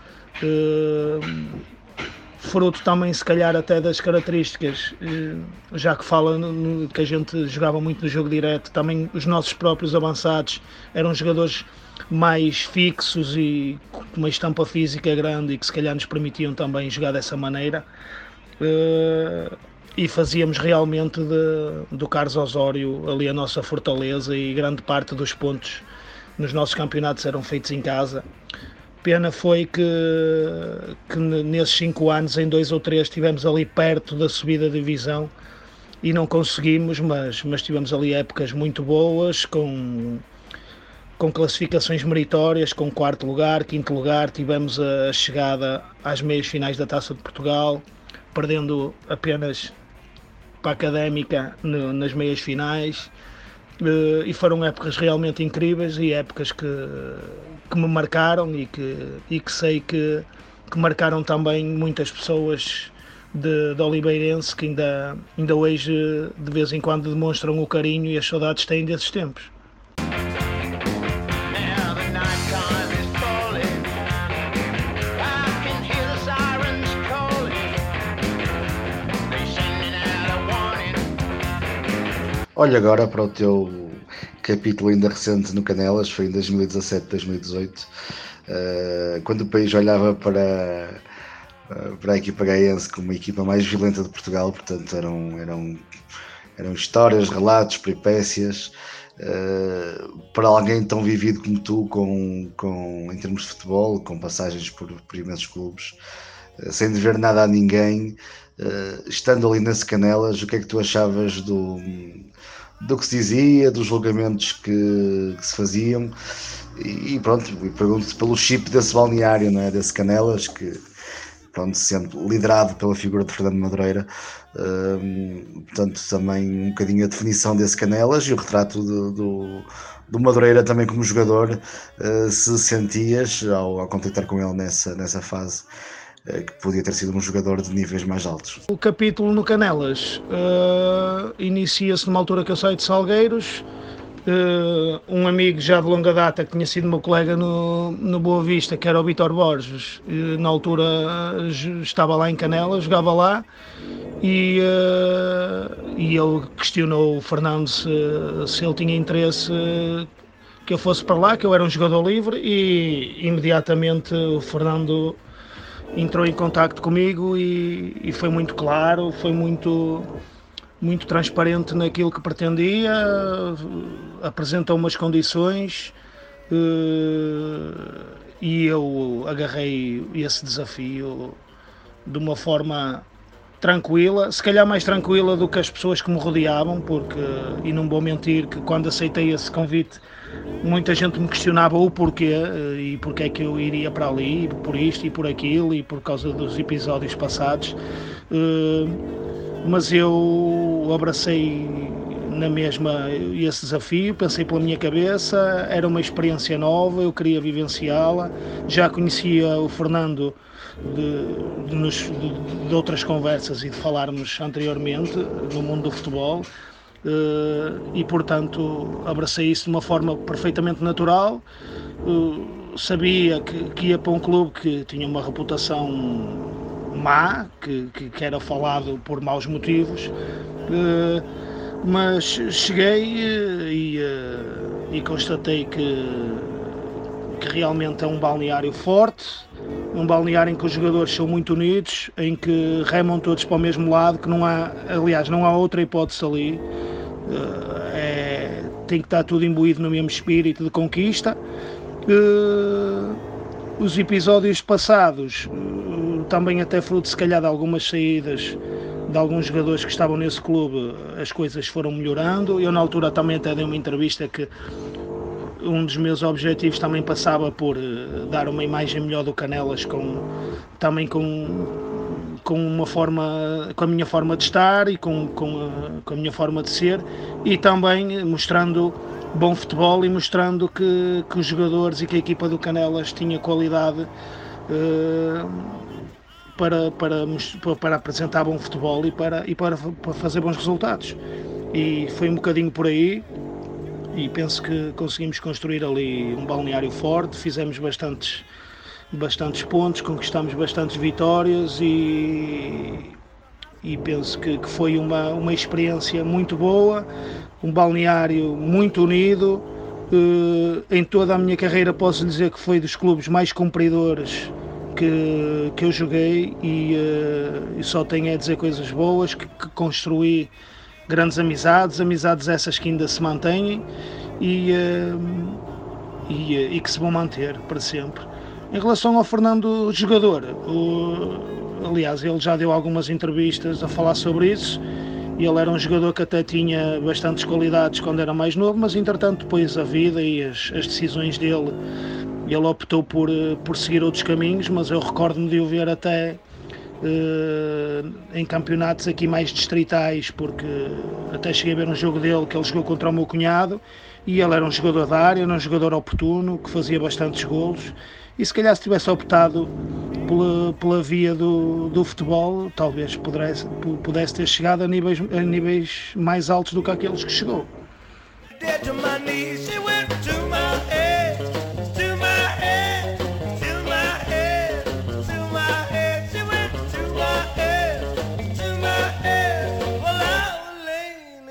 fruto também se calhar até das características, eh, já que fala no, que a gente jogava muito no jogo direto, também os nossos próprios avançados eram jogadores mais fixos e com uma estampa física grande e que se calhar nos permitiam também jogar dessa maneira. Eh, e fazíamos realmente de, do Carlos Osório ali a nossa fortaleza e grande parte dos pontos nos nossos campeonatos eram feitos em casa pena foi que, que nesses cinco anos, em dois ou três, estivemos ali perto da subida de divisão e não conseguimos, mas, mas tivemos ali épocas muito boas, com, com classificações meritórias, com quarto lugar, quinto lugar, tivemos a chegada às meias finais da Taça de Portugal, perdendo apenas para a Académica no, nas meias finais. Eh, e foram épocas realmente incríveis e épocas que, que me marcaram e que, e que sei que, que marcaram também muitas pessoas de, de Oliveirense que ainda, ainda hoje de vez em quando demonstram o carinho e as saudades têm desses tempos. Olha agora para o teu capítulo ainda recente no Canelas, foi em 2017, 2018, uh, quando o país olhava para, uh, para a equipa gaiense como a equipa mais violenta de Portugal, portanto eram, eram, eram histórias, relatos, peripécias. Uh, para alguém tão vivido como tu, com, com, em termos de futebol, com passagens por, por imensos clubes, sem dever nada a ninguém, estando ali nesse Canelas, o que é que tu achavas do, do que se dizia, dos julgamentos que, que se faziam. E, e pronto, pergunto-te pelo chip desse balneário, não é? desse Canelas, que pronto, sendo liderado pela figura de Fernando Madureira, uh, portanto, também um bocadinho a definição desse Canelas e o retrato do, do, do Madureira também como jogador, uh, se sentias ao, ao contactar com ele nessa, nessa fase. Eh, que podia ter sido um jogador de níveis mais altos. O capítulo no Canelas uh, inicia-se numa altura que eu saio de Salgueiros. Uh, um amigo já de longa data que tinha sido meu colega no, no Boa Vista, que era o Vitor Borges, uh, na altura estava lá em Canelas, jogava lá e, e ele questionou o Fernando se, se ele tinha interesse que eu fosse para lá, que eu era um jogador livre e imediatamente o Fernando entrou em contato comigo e, e, foi muito claro, foi muito, muito transparente naquilo que pretendia, apresentou umas condições uh, e eu agarrei esse desafio de uma forma tranquila, se calhar mais tranquila do que as pessoas que me rodeavam, porque, e não vou mentir, que quando aceitei esse convite, muita gente me questionava o porquê eh, e porque é que eu iria para ali, por isto e por aquilo, e por causa dos episódios passados. Eh, mas eu abracei na mesma esse desafio, pensei pela minha cabeça, era uma experiência nova, eu queria vivenciá-la. Já conhecia o Fernando de, de, de, de, outras conversas e de falarmos anteriormente no mundo do futebol. Uh, e portanto abracei isso de uma forma perfeitamente natural. Uh, sabia que, que, ia para um clube que tinha uma reputação má, que, que, era falado por maus motivos, uh, mas cheguei e, e constatei que, que realmente é um balneário forte, um balneário em que os jogadores são muito unidos, em que remam todos para o mesmo lado, que não há, aliás, não há outra hipótese ali. Eh, é, tem que estar tudo imbuído no mesmo espírito de conquista. Eh, os episódios passados, eh, também até fruto se calhar de algumas saídas de alguns jogadores que estavam nesse clube, as coisas foram melhorando. Eu na altura também até dei uma entrevista que um dos meus objetivos também passava por dar uma imagem melhor do Canelas com também com com uma forma, com a minha forma de estar e com, com, a, com a minha forma de ser e também mostrando bom futebol e mostrando que, que os jogadores e que a equipa do Canelas tinha qualidade uh, para, para, para apresentar bom futebol e para, e para, para fazer bons resultados. E foi um bocadinho por aí e penso que conseguimos construir ali um balneário forte, fizemos bastantes bastantes pontos, conquistamos bastantes vitórias e, e penso que, que, foi uma, uma experiência muito boa, um balneário muito unido. Uh, em toda a minha carreira posso dizer que foi dos clubes mais cumpridores que, que eu joguei e, uh, e só tenho a dizer coisas boas, que, que, construí grandes amizades, amizades essas que ainda se mantêm e, uh, e, e que se vão manter para sempre. Em relação ao Fernando jogador, o, aliás, ele já deu algumas entrevistas a falar sobre isso. E ele era um jogador que até tinha bastantes qualidades quando era mais novo, mas entretanto, depois a vida e as, as decisões dele, ele optou por, por seguir outros caminhos. Mas eu recordo-me de o ver até uh, em campeonatos aqui mais distritais, porque até cheguei a ver um jogo dele que ele jogou contra o meu cunhado. E ele era um jogador da área, era um jogador oportuno, que fazia bastantes golos e se calhar se tivesse optado pela, pela via do, do futebol, talvez pudesse, pudesse ter chegado a níveis, a níveis mais altos do que aqueles que chegou.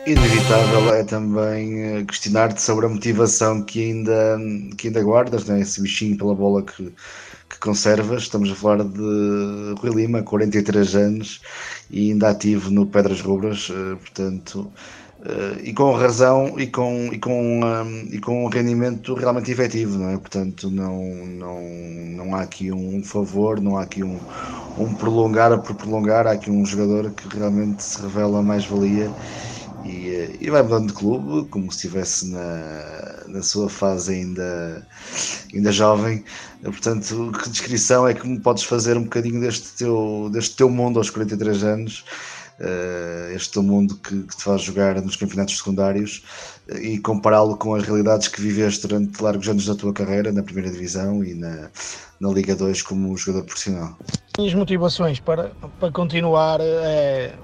Inevitável é também eh, questionar-te sobre a motivação que ainda, que ainda guardas, né? esse bichinho pela bola que, que conservas. Estamos a falar de Rui Lima, 43 anos e ainda ativo no Pedras Rubras, eh, portanto, eh, e com razão e com, e com, um, e com um rendimento realmente efetivo, não é? Portanto, não, não, não há aqui um favor, não há aqui um, um prolongar por prolongar, há aqui um jogador que realmente se revela mais-valia e, e vai mudando de clube, como se estivesse na, na sua fase ainda, ainda jovem. Portanto, que descrição é que me podes fazer um bocadinho deste teu, deste teu mundo aos 43 anos? Uh, este teu mundo que, que, te faz jogar nos campeonatos secundários uh, e compará-lo com as realidades que viveste durante largos anos da tua carreira na primeira divisão e na, na Liga 2 como jogador profissional. As motivações para, para continuar é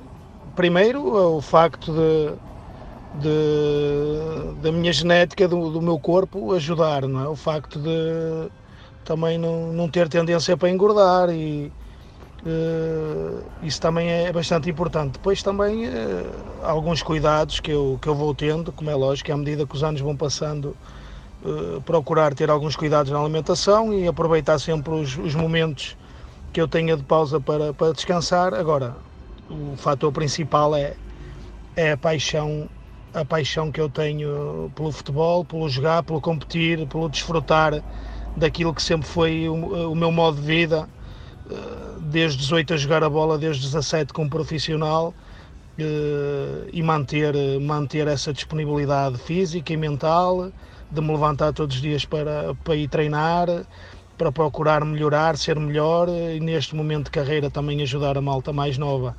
primeiro, o facto de, de, da minha genética, do, do, meu corpo ajudar, não é? O facto de também não, não ter tendência para engordar e uh, isso também é bastante importante. Depois também uh, alguns cuidados que eu, que eu vou tendo, como é lógico, à medida que os anos vão passando, uh, procurar ter alguns cuidados na alimentação e aproveitar sempre os, os momentos que eu tenha de pausa para, para descansar. Agora, o fator principal é, é a paixão a paixão que eu tenho pelo futebol, pelo jogar, pelo competir, pelo desfrutar daquilo que sempre foi o, o meu modo de vida, eh, desde 18 a jogar a bola, desde 17 como profissional, eh, e manter, manter essa disponibilidade física e mental, de me levantar todos os dias para, para ir treinar, para procurar melhorar, ser melhor, e neste momento de carreira também ajudar a malta mais nova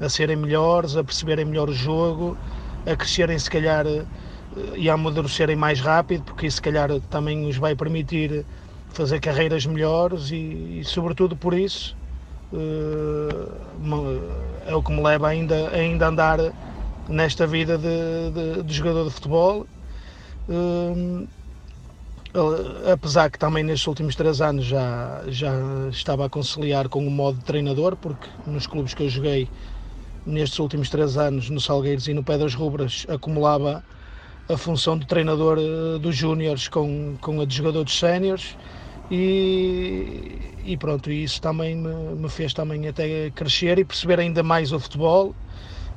a serem melhores, a perceberem melhor o jogo, a crescerem se calhar e a amadurecerem mais rápido, porque isso se calhar também os vai permitir fazer carreiras melhores e, e sobretudo por isso é o que me leva ainda, ainda a andar nesta vida de, de, de jogador de futebol. Uh, apesar que também nestes últimos três anos já, já estava a conciliar com o modo de treinador, porque nos clubes que eu joguei nestes últimos três anos, no Salgueiros e no Pedras Rubras, acumulava a função de treinador eh, dos júniores com, com a de jogador dos séniores e, e pronto, isso também me, me, fez também até crescer e perceber ainda mais o futebol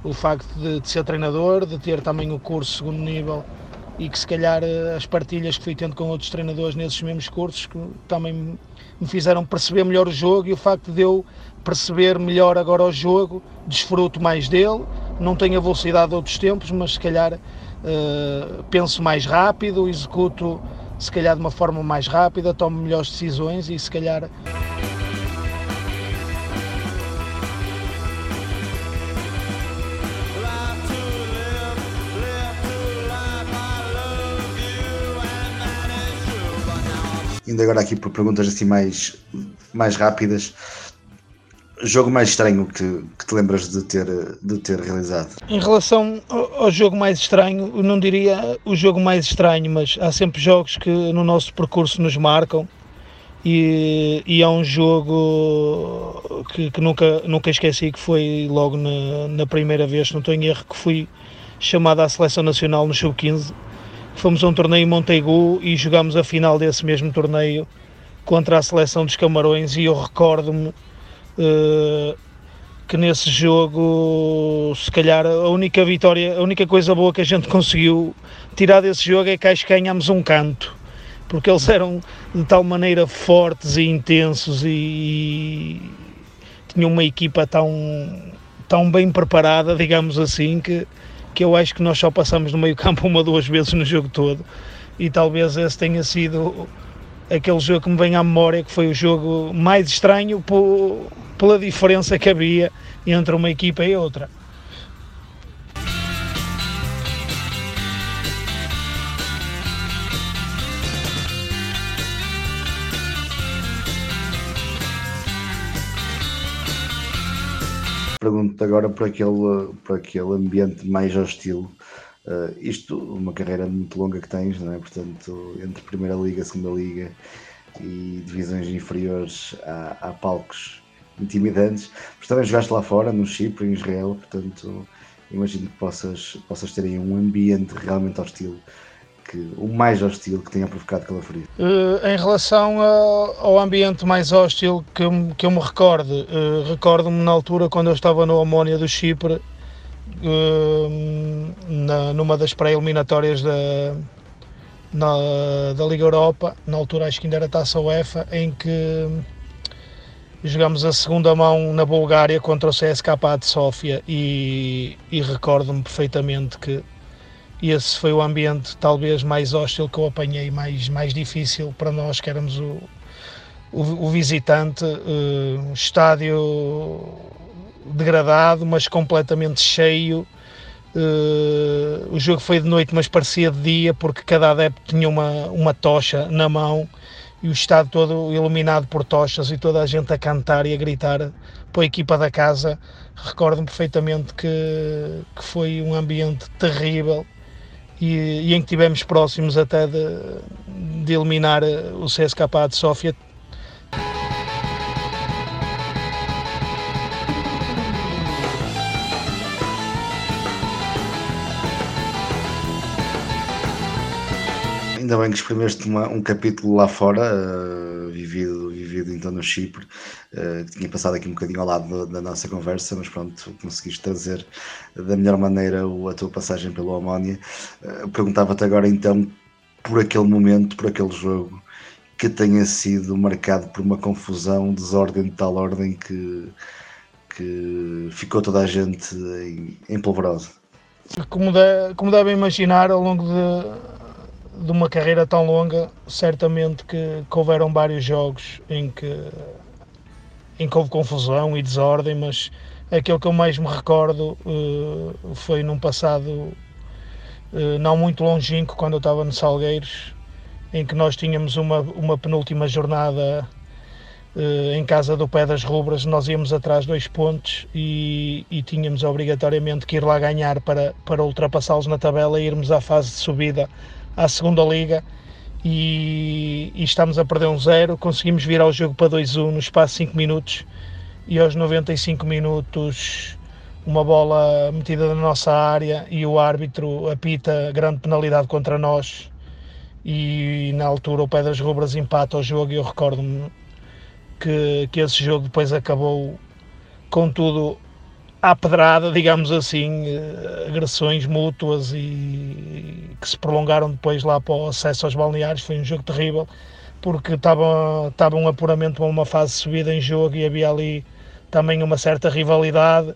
o facto de, de, ser treinador, de ter também o curso segundo nível e que se calhar eh, as partilhas que fui tendo com outros treinadores nesses mesmos cursos que também me fizeram perceber melhor o jogo e o facto de eu perceber melhor agora o jogo, desfruto mais dele, não tenho a velocidade de outros tempos, mas se calhar uh, penso mais rápido, executo se calhar de uma forma mais rápida, tomo melhores decisões e se calhar indo agora aqui por perguntas assim mais, mais rápidas, jogo mais estranho que, que te lembras de ter, de ter realizado? Em relação ao, ao, jogo mais estranho, eu não diria o jogo mais estranho, mas há sempre jogos que no nosso percurso nos marcam. E, e há um jogo que, que, nunca, nunca esqueci que foi logo na, na primeira vez, não estou em erro, que fui chamado à seleção nacional no sub-15 fomos a um torneio em Montegu e jogámos a final desse mesmo torneio contra a seleção dos Camarões e eu recordo-me uh, que nesse jogo, se calhar a única vitória, a única coisa boa que a gente conseguiu tirar desse jogo é que acho que ganhámos um canto, porque eles eram de tal maneira fortes e intensos e, e tinham uma equipa tão, tão bem preparada, digamos assim, que que eu acho que nós só passamos no meio campo uma ou duas vezes no jogo todo e talvez esse tenha sido aquele jogo que me vem à memória que foi o jogo mais estranho pela diferença que havia entre uma equipa e outra. Pergunto agora por aquele, por aquele ambiente mais hostil. Uh, isto, uma carreira muito longa que tens, não é? Portanto, entre Primeira Liga, Segunda Liga e divisões inferiores, há, há palcos intimidantes. Mas também jogaste lá fora, no Chipre, em Israel, portanto, imagino que possas, possas ter aí um ambiente realmente hostil que, o mais hostil que tenha provocado calafrio? Uh, em relação ao ambiente mais hostil que, que eu me recordo, uh, recordo-me na altura quando eu estava no Amónia do Chipre, uh, na, numa das pré-eliminatórias da, na, da Liga Europa, na altura acho que ainda era Taça UEFA, em que jogamos a segunda mão na Bulgária contra o CSKA de Sófia e, e recordo-me perfeitamente que e esse foi o ambiente talvez mais hostil que eu apanhei, mais, mais difícil para nós que éramos o, o, o visitante, uh, estádio degradado, mas completamente cheio. Uh, o jogo foi de noite, mas parecia de dia, porque cada adepto tinha uma, uma tocha na mão e o estádio todo iluminado por tochas e toda a gente a cantar e a gritar para a equipa da casa. Recordo-me perfeitamente que, que foi um ambiente terrível e, e em que tivemos próximos até de, de eliminar o CSKA de Sófia. Ainda bem que uma, um capítulo lá fora, uh, vivido, vivido então no Chipre, uh, tinha passado aqui um bocadinho ao lado da, da, nossa conversa, mas pronto, conseguiste trazer da melhor maneira a tua passagem pelo Amónia. Uh, Perguntava-te agora então por aquele momento, por aquele jogo, que tenha sido marcado por uma confusão, desordem de tal ordem que, que ficou toda a gente em, em polvorosa. Como, de, como devem imaginar, ao longo de de uma carreira tão longa, certamente que, que houveram vários jogos em que, em que houve confusão e desordem, mas aquele que eu mais me recordo uh, foi num passado não muito longínquo, quando eu estava no Salgueiros, em que nós tínhamos uma, uma penúltima jornada eh, em casa do Pé das Rubras, nós íamos atrás dois pontos e, e tínhamos obrigatoriamente que ir lá ganhar para, para ultrapassá-los na tabela e irmos à fase de subida à segunda liga e, e estamos a perder um zero, conseguimos virar o jogo para 2-1 no espaço de 5 minutos. E aos 95 minutos uma bola metida na nossa área e o árbitro apita grande penalidade contra nós. E na altura o Pé das Rubras empata o jogo e eu recordo-me que, que esse jogo depois acabou com tudo à pedrada, digamos assim, eh, agressões mútuas e que se prolongaram depois lá para o acesso aos balneários. Foi um jogo terrível porque estava, estava um apuramento uma fase subida em jogo e havia ali também uma certa rivalidade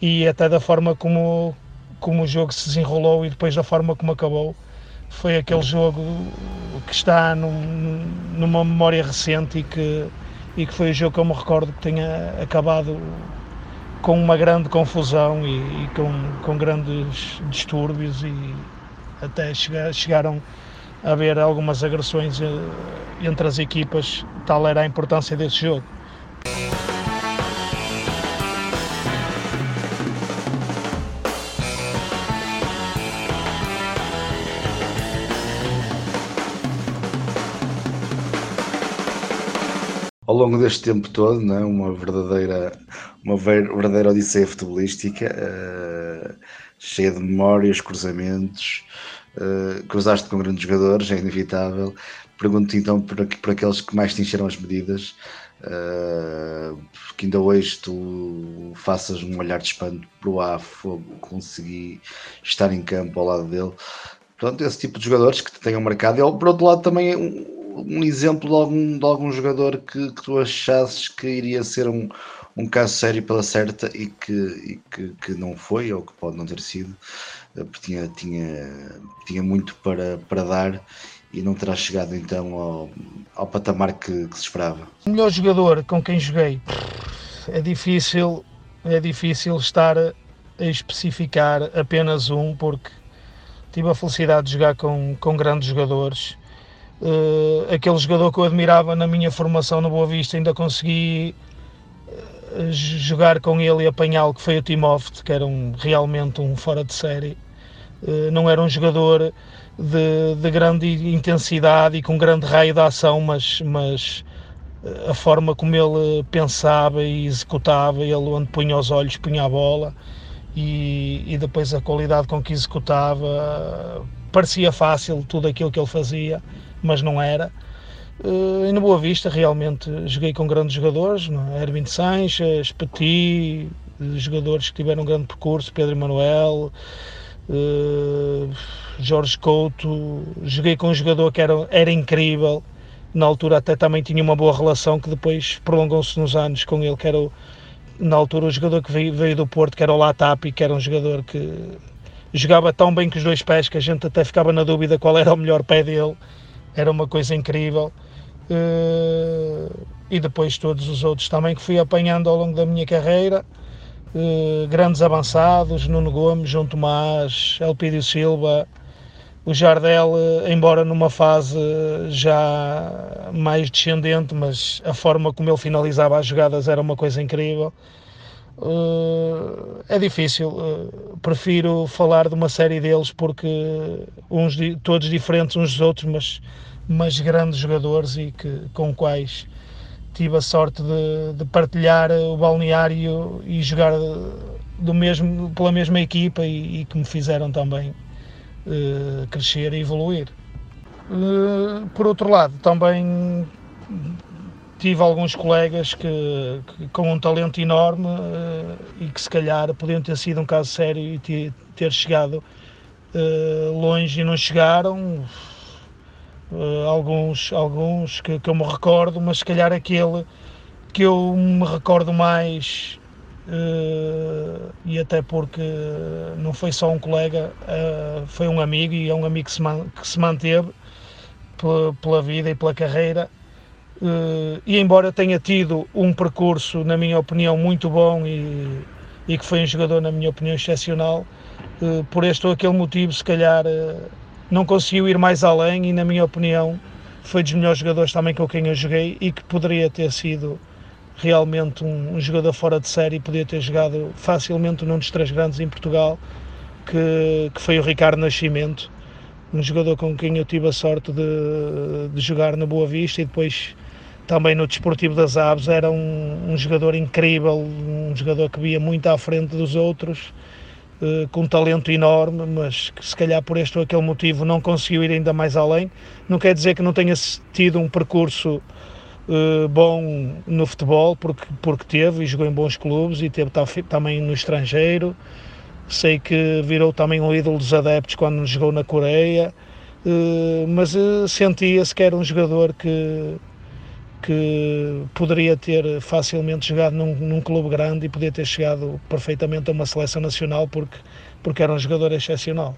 e até da forma como, como o jogo se desenrolou e depois da forma como acabou foi aquele jogo que está num, numa memória recente e que, e que foi o jogo que eu me recordo que tenha acabado com uma grande confusão e, e com, com grandes distúrbios e até chegar, chegaram a haver algumas agressões eh, entre as equipas, tal era a importância desse jogo. Ao longo deste tempo todo, não é? uma verdadeira uma verdadeira odisseia futebolística, uh, cheia de memórias, cruzamentos, uh, cruzaste com grandes jogadores, é inevitável. Pergunto então por, por aqueles que mais te encheram as medidas, uh, que ainda hoje tu faças um olhar de espanto para o AFO, consegui estar em campo ao lado dele. Pronto, esse tipo de jogadores que te tenham marcado. E por outro lado também um exemplo de algum, de algum jogador que, que tu achasses que iria ser um, um caso sério pela certa e que, e que, que não foi, ou que pode não ter sido, eh, porque tinha, tinha, tinha muito para, para dar e não terá chegado então ao, ao patamar que, que se esperava. O melhor jogador com quem joguei é difícil, é difícil estar a especificar apenas um, porque tive a felicidade de jogar com, com grandes jogadores uh, aquele jogador que eu admirava na minha formação no Boa Vista, ainda consegui uh, jogar com ele e apanhá-lo, que foi o Timóteo, que era um, realmente um fora de série. Uh, não era um jogador de, de, grande intensidade e com grande raio de ação, mas, mas a forma como ele pensava e executava, ele onde punha os olhos, punha a bola. E, e, depois a qualidade com que executava parecia fácil tudo aquilo que ele fazia mas não era. Uh, e no Boa Vista realmente joguei com grandes jogadores? É? Erwin Sanches, Petit, jogadores que tiveram um grande percurso, Pedro Emanuel, uh, Jorge Couto, joguei com um jogador que era, era incrível, na altura até também tinha uma boa relação que depois prolongou-se nos anos com ele, que era o, na altura o jogador que veio, veio do Porto, que era o Latapi, que era um jogador que jogava tão bem com os dois pés que a gente até ficava na dúvida qual era o melhor pé dele era uma coisa incrível. Uh, e depois todos os outros também que fui apanhando ao longo da minha carreira, uh, grandes avançados, Nuno Gomes, João Tomás, Elpidio Silva, o Jardel, eh, embora numa fase já mais descendente, mas a forma como ele finalizava as jogadas era uma coisa incrível. Uh, é difícil, uh, prefiro falar de uma série deles porque uns todos diferentes uns dos outros, mas, mas grandes jogadores e que, com quais tive a sorte de, de partilhar o balneário e jogar do mesmo, pela mesma equipa e, e que me fizeram também uh, crescer e evoluir. por outro lado, também tive alguns colegas que, que com um talento enorme uh, e que se calhar podiam ter sido um caso sério e ter, chegado uh, longe e não chegaram. Uh, alguns alguns que, que, eu me recordo, mas se calhar aquele que eu me recordo mais, e até porque não foi só um colega, foi um amigo e é um amigo que se, man, que se manteve pela, vida e pela carreira Uh, e embora tenha tido um percurso, na minha opinião, muito bom e, e, que foi um jogador, na minha opinião, excepcional, uh, por este ou aquele motivo, se calhar uh, não conseguiu ir mais além e, na minha opinião, foi dos melhores jogadores também com quem eu joguei e que poderia ter sido realmente um, um jogador fora de série, podia ter jogado facilmente num dos três grandes em Portugal, que, que foi o Ricardo Nascimento, um jogador com quem eu tive a sorte de, de jogar na Boa Vista e depois também no Desportivo das Aves, era um, um jogador incrível, um jogador que via muito à frente dos outros, uh, com um talento enorme, mas que se calhar por este ou aquele motivo não conseguiu ir ainda mais além. Não quer dizer que não tenha tido um percurso uh, bom no futebol, porque, porque teve e jogou em bons clubes e teve também no estrangeiro. Sei que virou também um ídolo dos adeptos quando jogou na Coreia, uh, mas sentia-se que era um jogador que que poderia ter facilmente jogado num, num, clube grande e poderia ter chegado perfeitamente a uma seleção nacional porque, porque era um jogador excepcional.